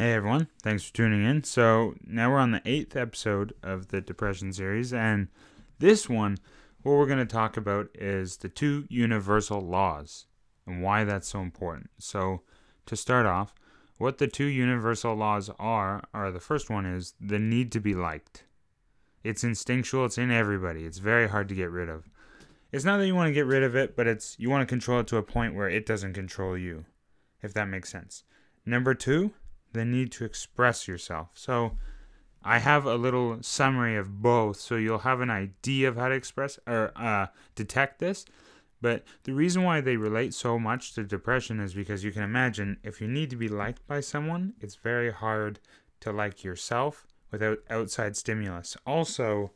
Hey everyone, thanks for tuning in. So now we're on the eighth episode of the depression series, and this one, what we're going to talk about is the two universal laws and why that's so important. So to start off, what the two universal laws are are the first one is the need to be liked. It's instinctual, it's in everybody. It's very hard to get rid of. It's not that you want to get rid of it, but it's you want to control it to a point where it doesn't control you, if that makes sense. Number 2, the need to express yourself. So I have a little summary of both, so you'll have an idea of how to express or uh, detect this. But the reason why they relate so much to depression is because you can imagine if you need to be liked by someone, it's very hard to like yourself without outside stimulus. Also,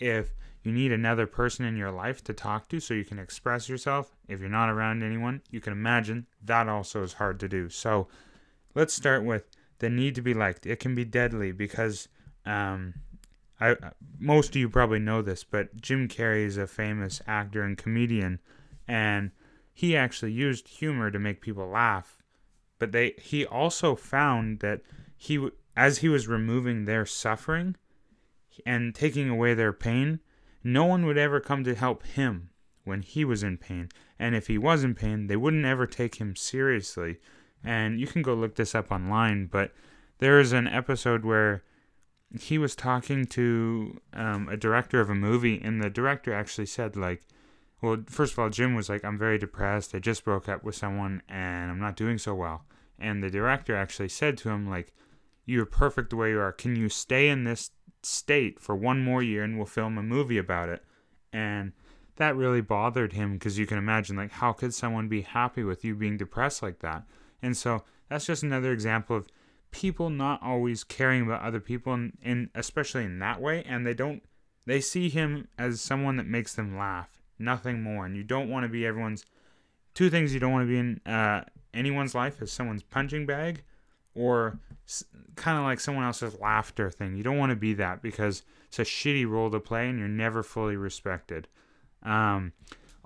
if you need another person in your life to talk to so you can express yourself, if you're not around anyone, you can imagine that also is hard to do. So, let's start with the need to be liked. It can be deadly because um, I most of you probably know this, but Jim Carrey is a famous actor and comedian, and he actually used humor to make people laugh. But they he also found that he as he was removing their suffering and taking away their pain, no one would ever come to help him when he was in pain. And if he was in pain, they wouldn't ever take him seriously and you can go look this up online. But there is an episode where he was talking to um, a director of a movie, and the director actually said like, well, first of all, Jim was like, I'm very depressed. I just broke up with someone, and I'm not doing so well. And the director actually said to him like, You're perfect the way you are. Can you stay in this state for one more year, and we'll film a movie about it? And that really bothered him because you can imagine like how could someone be happy with you being depressed like that and so that's just another example of people not always caring about other people and, especially in that way. And they don't they see him as someone that makes them laugh nothing more. And you don't want to be everyone's two things you don't want to be in uh, anyone's life is someone's punching bag or kind of like someone else's laughter thing. You don't want to be that because it's a shitty role to play and you're never fully respected. Um,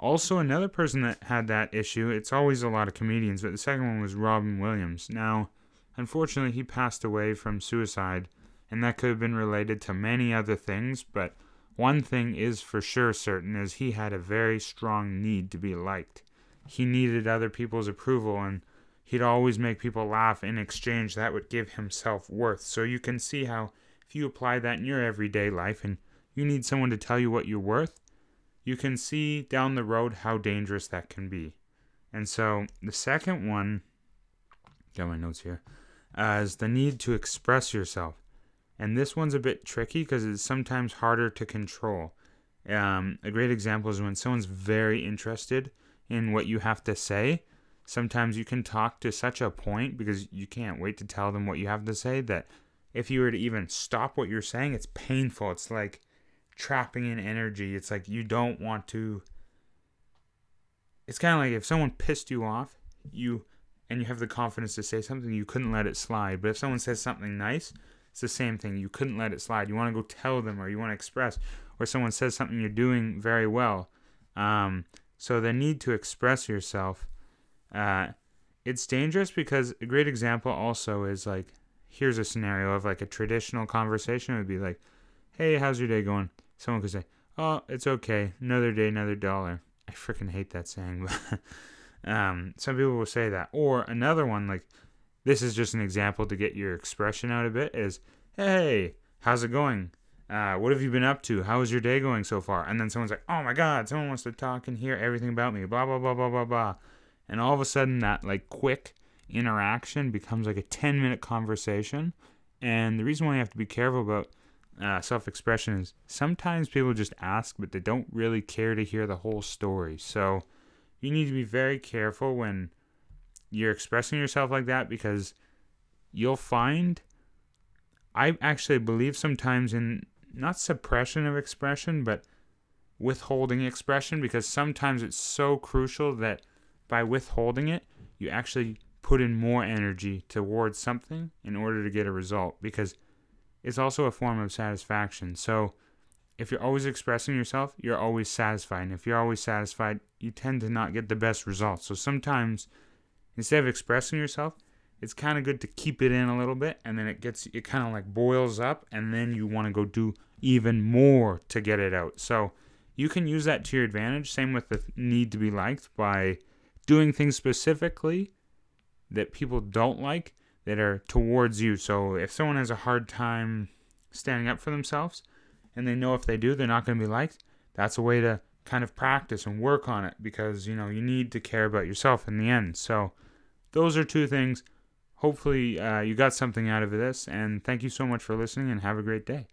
also, another person that had that issue, it's always a lot of comedians, but the second one was Robin Williams. Now, unfortunately, he passed away from suicide, and that could have been related to many other things, but one thing is for sure certain is he had a very strong need to be liked. He needed other people's approval and he'd always make people laugh in exchange that would give him self-worth. So you can see how if you apply that in your everyday life and you need someone to tell you what you're worth, you can see down the road how dangerous that can be. And so the second one, got my notes here, uh, is the need to express yourself. And this one's a bit tricky because it's sometimes harder to control. Um, a great example is when someone's very interested in what you have to say. Sometimes you can talk to such a point because you can't wait to tell them what you have to say that if you were to even stop what you're saying, it's painful. It's like trapping in energy. It's like you don't want to. It's kind of like if someone pissed you off, you and you have the confidence to say something, you couldn't let it slide. But if someone says something nice, it's the same thing. You couldn't let it slide. You want to go tell them, or you want to express, or someone says something you're doing very well. Um, so the need to express yourself, uh, it's dangerous because a great example also is like, here's a scenario of like a traditional conversation. It would be like, hey, how's your day going? Someone could say, "Oh, it's okay. Another day, another dollar." I freaking hate that saying, but um, some people will say that. Or another one, like this is just an example to get your expression out a bit. Is hey, how's it going? Uh, what have you been up to? How is your day going so far? And then someone's like, oh my god, someone wants to talk and hear everything about me. Blah blah blah blah blah blah. And all of a sudden, that like quick interaction becomes like a 10 minute conversation. And the reason why you have to be careful about uh, self expression is sometimes people just ask, but they don't really care to hear the whole story. So you need to be very careful when you're expressing yourself like that because you'll find. I actually believe sometimes in not suppression of expression, but withholding expression because sometimes it's so crucial that by withholding it, you actually put in more energy towards something in order to get a result because is also a form of satisfaction. So, if you're always expressing yourself, you're always satisfied. And if you're always satisfied, you tend to not get the best results. So, sometimes instead of expressing yourself, it's kind of good to keep it in a little bit and then it gets it kind of like boils up and then you want to go do even more to get it out. So you can use that to your advantage. Same with the need to be liked by doing things specifically that people don't like that are towards you. So if someone has a hard time standing up for themselves and they know if they do, they're not going to be liked, that's a way to kind of practice and work on it because, you know, you need to care about yourself in the end. So those are two things. Hopefully, uh, you got something out of this, and thank you so much for listening, and have a great day.